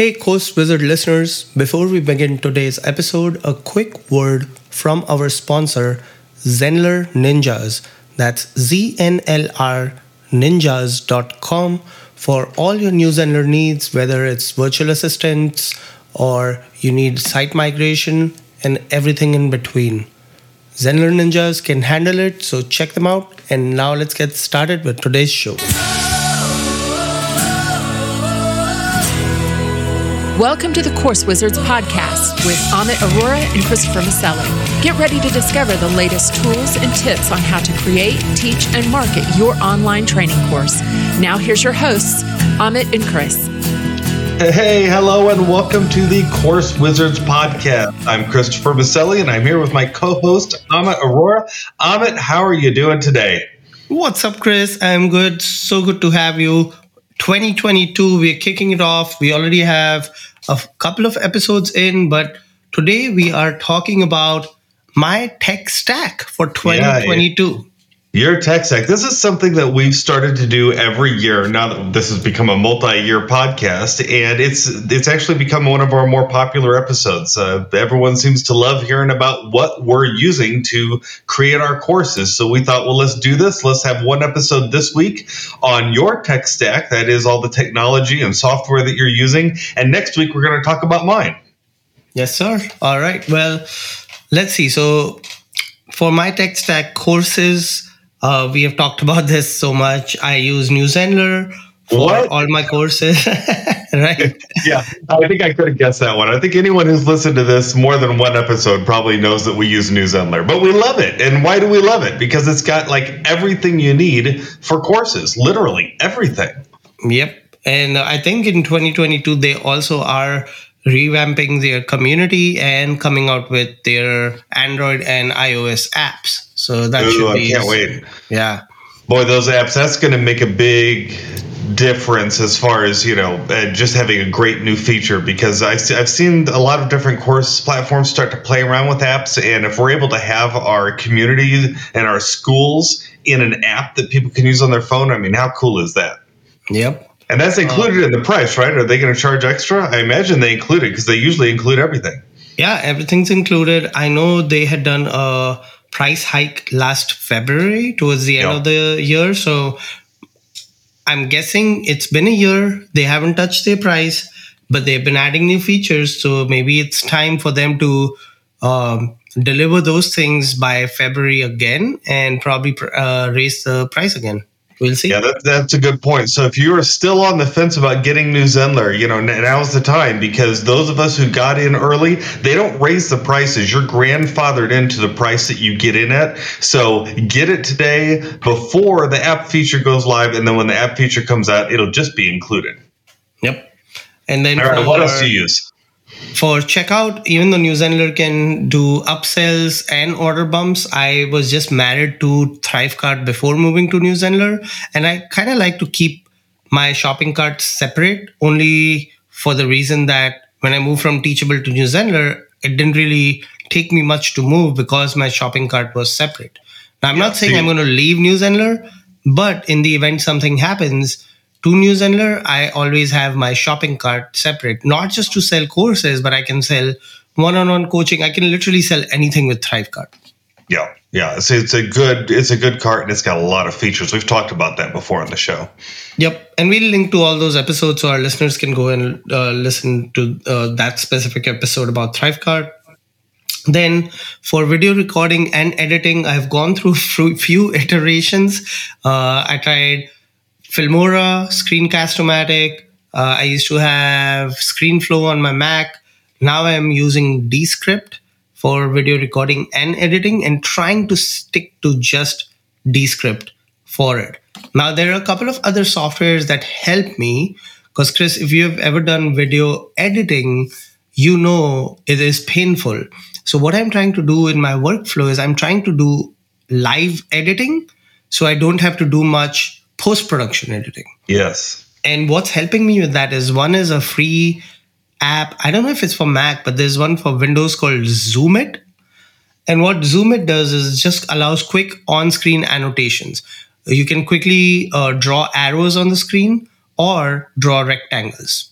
Hey, Course Wizard listeners, before we begin today's episode, a quick word from our sponsor, Zenler Ninjas. That's Z-N-L-R ninjas.com for all your new Zenler needs, whether it's virtual assistants or you need site migration and everything in between. Zenler Ninjas can handle it, so check them out. And now let's get started with today's show. Welcome to the Course Wizards podcast with Amit Arora and Christopher Maselli. Get ready to discover the latest tools and tips on how to create, teach, and market your online training course. Now, here's your hosts, Amit and Chris. Hey, hello, and welcome to the Course Wizards podcast. I'm Christopher Maselli, and I'm here with my co host, Amit Arora. Amit, how are you doing today? What's up, Chris? I'm good. So good to have you. 2022, we're kicking it off. We already have a couple of episodes in, but today we are talking about my tech stack for 2022. Yeah, your tech stack. This is something that we've started to do every year. Now that this has become a multi-year podcast, and it's it's actually become one of our more popular episodes. Uh, everyone seems to love hearing about what we're using to create our courses. So we thought, well, let's do this. Let's have one episode this week on your tech stack. That is all the technology and software that you're using. And next week we're going to talk about mine. Yes, sir. All right. Well, let's see. So for my tech stack courses uh, we have talked about this so much. I use New Zenler for what? all my courses. right? yeah, I think I could have guessed that one. I think anyone who's listened to this more than one episode probably knows that we use New Zenler, but we love it. And why do we love it? Because it's got like everything you need for courses, literally everything. Yep. And I think in 2022, they also are revamping their community and coming out with their Android and iOS apps. So that Ooh, should be. I can't wait. Yeah. Boy, those apps, that's going to make a big difference as far as you know uh, just having a great new feature because I, have seen a lot of different course platforms start to play around with apps and if we're able to have our community and our schools in an app that people can use on their phone i mean how cool is that yep and that's included in the price, right? Are they going to charge extra? I imagine they include it because they usually include everything. Yeah, everything's included. I know they had done a price hike last February towards the end yep. of the year. So I'm guessing it's been a year. They haven't touched their price, but they've been adding new features. So maybe it's time for them to um, deliver those things by February again and probably uh, raise the price again. We'll see. Yeah, that, that's a good point. So if you are still on the fence about getting New Zenler, you know now's the time because those of us who got in early, they don't raise the prices. You're grandfathered into the price that you get in at. So get it today before the app feature goes live, and then when the app feature comes out, it'll just be included. Yep. And then right, what else do you use? For checkout, even though New Zenler can do upsells and order bumps, I was just married to Thrivecart before moving to New Zenler. And I kind of like to keep my shopping cart separate only for the reason that when I moved from Teachable to New Zenler, it didn't really take me much to move because my shopping cart was separate. Now, I'm yeah, not saying. I'm going to leave New Zenler, but in the event something happens, to New Zenler, I always have my shopping cart separate, not just to sell courses, but I can sell one-on-one coaching. I can literally sell anything with Thrivecart. Yeah, yeah. It's, it's a good it's a good cart and it's got a lot of features. We've talked about that before on the show. Yep, and we'll link to all those episodes so our listeners can go and uh, listen to uh, that specific episode about Thrivecart. Then for video recording and editing, I've gone through few iterations. Uh, I tried Filmora, Screencast-O-Matic. Uh, I used to have ScreenFlow on my Mac. Now I'm using Descript for video recording and editing and trying to stick to just Descript for it. Now, there are a couple of other softwares that help me because, Chris, if you have ever done video editing, you know it is painful. So, what I'm trying to do in my workflow is I'm trying to do live editing so I don't have to do much post production editing. Yes. And what's helping me with that is one is a free app. I don't know if it's for Mac, but there's one for Windows called Zoomit. And what Zoomit does is just allows quick on screen annotations. You can quickly uh, draw arrows on the screen or draw rectangles.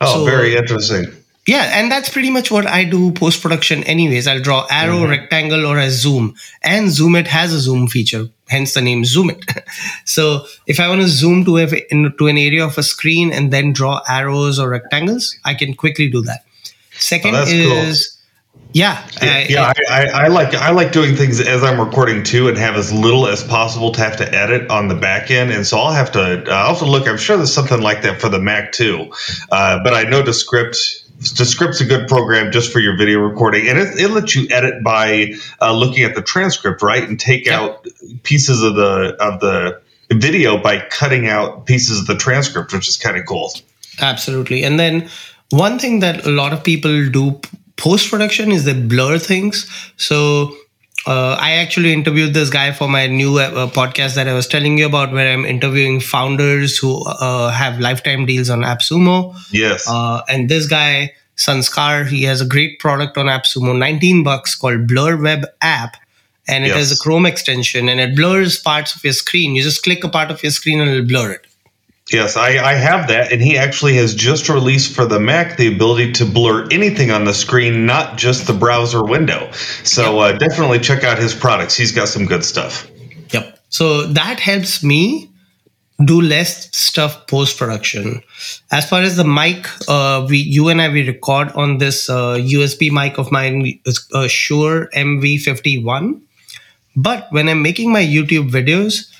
Oh, So- very interesting. Yeah, and that's pretty much what I do post production, anyways. I'll draw arrow, Mm-hmm. rectangle, or a zoom. And Zoom It has a zoom feature, hence the name Zoom It. so if I want to zoom to, a, into an area of a screen and then draw arrows or rectangles, I can quickly do that. Second Oh, that's cool. is, yeah, I- yeah, I, I, I like I like doing things as I'm recording too, and have as little as possible to have to edit on the back end. And so I'll have to uh, also look. I'm sure there's something like that for the Mac too, uh, but I know Descript. Descript's a good program just for your video recording, and it, it lets you edit by uh, looking at the transcript, right, and take Yeah. out pieces of the of the video by cutting out pieces of the transcript, which is kind of cool. Absolutely. And then one thing that a lot of people do post production is they blur things. So uh, I actually interviewed this guy for my new uh, podcast that I was telling you about, where I'm interviewing founders who uh, have lifetime deals on AppSumo. Yes. Uh, and this guy, Sanskar, he has a great product on AppSumo, 19 bucks called Blur Web App. And it Yes. has a Chrome extension and it blurs parts of your screen. You just click a part of your screen and it'll blur it. Yes, I, I have that, and he actually has just released for the Mac the ability to blur anything on the screen, not just the browser window. So uh, definitely check out his products. He's got some good stuff. Yep. So that helps me do less stuff post production. As far as the mic, uh, we you and I we record on this uh, USB mic of mine. It's a Shure MV51. But when I'm making my YouTube videos,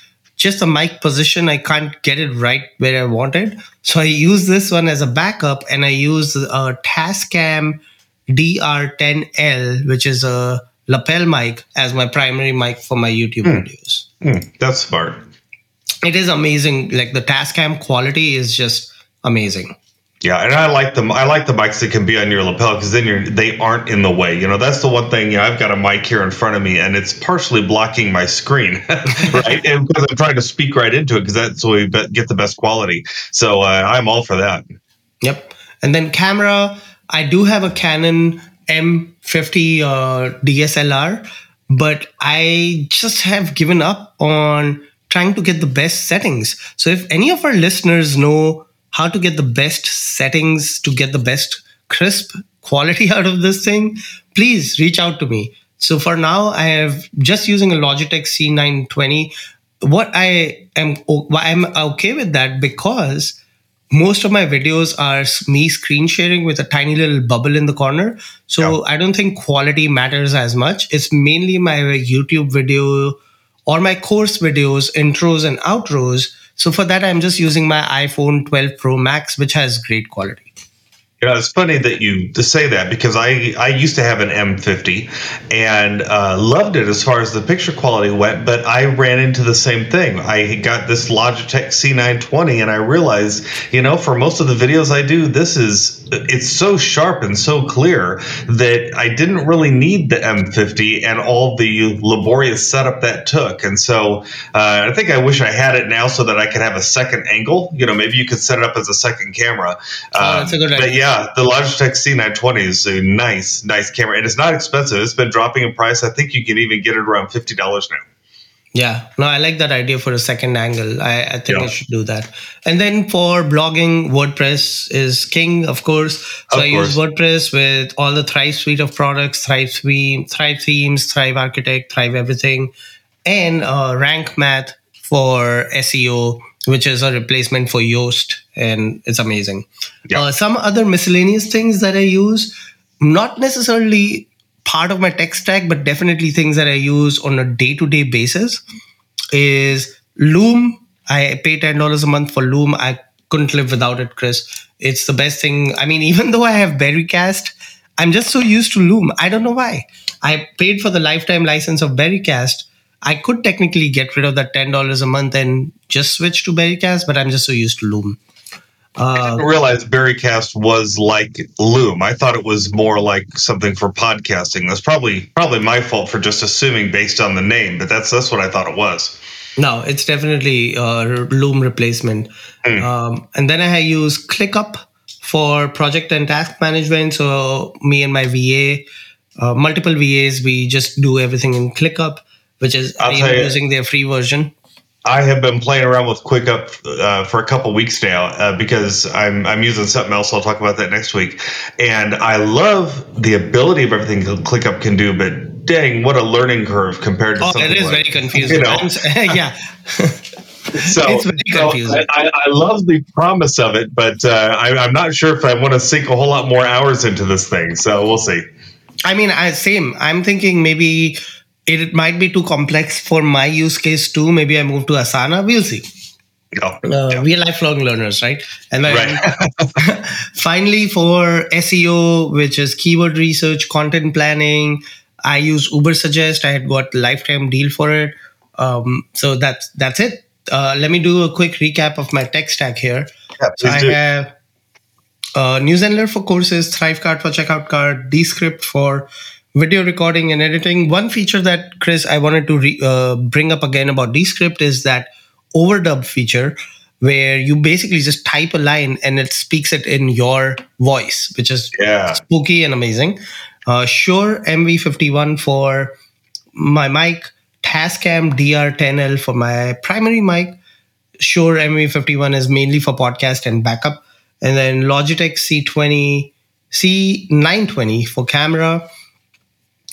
just the mic position, I can't get it right where I want it. So I use this one as a backup, and I use a Tascam DR10L, which is a lapel mic, as my primary mic for my YouTube videos. Hmm, that's smart. It is amazing. Like the Tascam quality is just amazing. Yeah, and I like them. I like the mics that can be on your lapel because then you're they aren't in the way. You know, that's the one thing. You know, I've got a mic here in front of me, and it's partially blocking my screen, right? and because I'm trying to speak right into it, because that's the way we get the best quality. So uh, I'm all for that. Yep. And then camera, I do have a Canon M50 uh, DSLR, but I just have given up on trying to get the best settings. So if any of our listeners know how to get the best settings to get the best crisp quality out of this thing, please reach out to me. So for now, I have just using a Logitech C920. What I am, I'm okay with that because most of my videos are me screen sharing with a tiny little bubble in the corner. So I don't think quality matters as much. It's mainly my YouTube video or my course videos, intros and outros. So for that, I'm just using my iPhone 12 Pro Max, which has great quality. Yeah, it's funny that you to say that because I I used to have an M50 and uh, loved it as far as the picture quality went, but I ran into the same thing. I got this Logitech C920 and I realized, you know, for most of the videos I do, this is it's so sharp and so clear that I didn't really need the M50 and all the laborious setup that took. And so uh, I think I wish I had it now so that I could have a second angle. You know, maybe you could set it up as a second camera. Oh, that's a good Um, But idea. Yeah, the Logitech C920 is a nice, nice camera, and it's not expensive. It's been dropping in price. I think you can even get it around fifty dollars now. Yeah, no, I like that idea for a second angle. I, I think I should do that. And then for blogging, WordPress is king, of course. So Of I use. WordPress with all the Thrive suite of products, Thrive theme, Thrive themes, Thrive Architect, Thrive everything, and uh, Rank Math for SEO, which is a replacement for Yoast, and it's amazing. Yeah. Uh, some other miscellaneous things that I use, not necessarily part of my tech stack, but definitely things that I use on a day to day basis is Loom. I pay ten dollars a month for Loom. I couldn't live without it, Chris. It's the best thing. I mean, even though I have Berrycast, I'm just so used to Loom. I don't know why. I paid for the lifetime license of Berrycast. I could technically get rid of that ten dollars a month and just switch to Berrycast, but I'm just so used to Loom. I Uh, didn't realize Berrycast was like Loom. I thought it was more like something for podcasting. That's probably probably my fault for just assuming based on the name, but that's that's what I thought it was. No, it's definitely a Loom replacement. Um, and then I use ClickUp for project and task management. So me and my VA, uh, multiple VAs, we just do everything in ClickUp, which is I'll I tell am you- using their free version. I have been playing around with ClickUp uh, for a couple weeks now uh, because I'm I'm using something else. I'll talk about that next week. And I love the ability of everything ClickUp can do, but dang, what a learning curve compared to oh, something it is like, very confusing. You know? yeah. so, it's very so confusing. I, I love the promise of it, but uh, I, I'm not sure if I want to sink a whole lot more hours into this thing. So we'll see. I mean, I same. I'm thinking maybe it might be too complex for my use case too. Maybe I move to Asana. We'll see. No. Uh, Yeah. We are lifelong learners, right? And then Right. finally, for SEO, which is keyword research, content planning, I use Uber Suggest. I had got lifetime deal for it. Um, so that's that's it. Uh, let me do a quick recap of my tech stack here. Yeah, So I do. have uh, New Zenler for courses, ThriveCart for checkout card, Descript for video recording and editing. One feature that Chris I wanted to re- uh, bring up again about Descript is that overdub feature where you basically just type a line and it speaks it in your voice, which is Yeah. spooky and amazing. Uh, Shure MV51 for my mic, Tascam DR10L for my primary mic. Shure, MV51 is mainly for podcast and backup. And then Logitech C20, C920 for camera.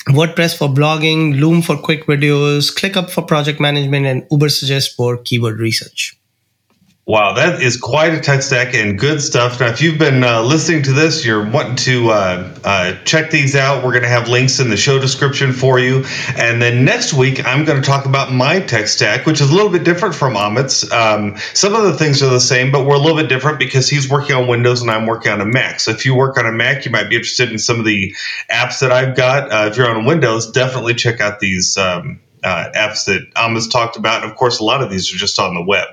WordPress for blogging, Loom for quick videos, ClickUp for project management, and Uber Suggest for keyword research. Wow, that is quite a tech stack and good stuff. Now, if you've been uh, listening to this, you're wanting to uh, uh, check these out, we're going to have links in the show description for you. And then next week, I'm going to talk about my tech stack, which is a little bit different from Amit's. Um, some of the things are the same, but we're a little bit different because he's working on Windows and I'm working on a Mac. So if you work on a Mac, you might be interested in some of the apps that I've got. Uh, if you're on Windows, definitely check out these um, uh, apps that Amit's talked about. And of course, a lot of these are just on the web.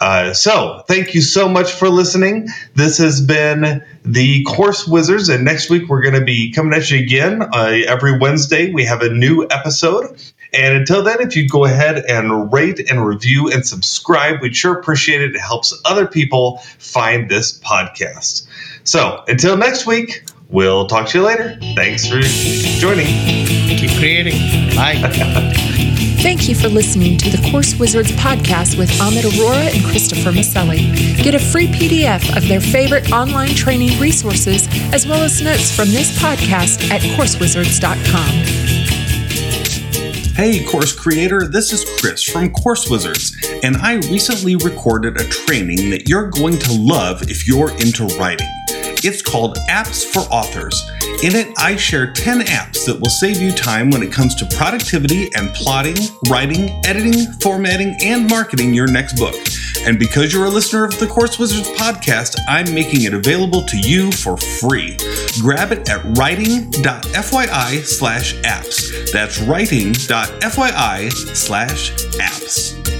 Uh, so, thank you so much for listening. This has been the Course Wizards, and next week we're going to be coming at you again. Uh, every Wednesday, we have a new episode. And until then, if you go ahead and rate and review and subscribe, we'd sure appreciate it. It helps other people find this podcast. So, until next week, we'll talk to you later. Thanks for joining. Keep creating. Bye. Thank you for listening to the Course Wizards podcast with Amit Arora and Christopher Maselli. Get a free PDF of their favorite online training resources, as well as notes from this podcast at coursewizards.com. Hey, course creator, this is Chris from Course Wizards, and I recently recorded a training that you're going to love if you're into writing. It's called Apps for Authors. In it, I share 10 apps that will save you time when it comes to productivity and plotting, writing, editing, formatting, and marketing your next book. And because you're a listener of the Course Wizards podcast, I'm making it available to you for free. Grab it at writing.fyi slash apps. That's writing.fyi slash apps.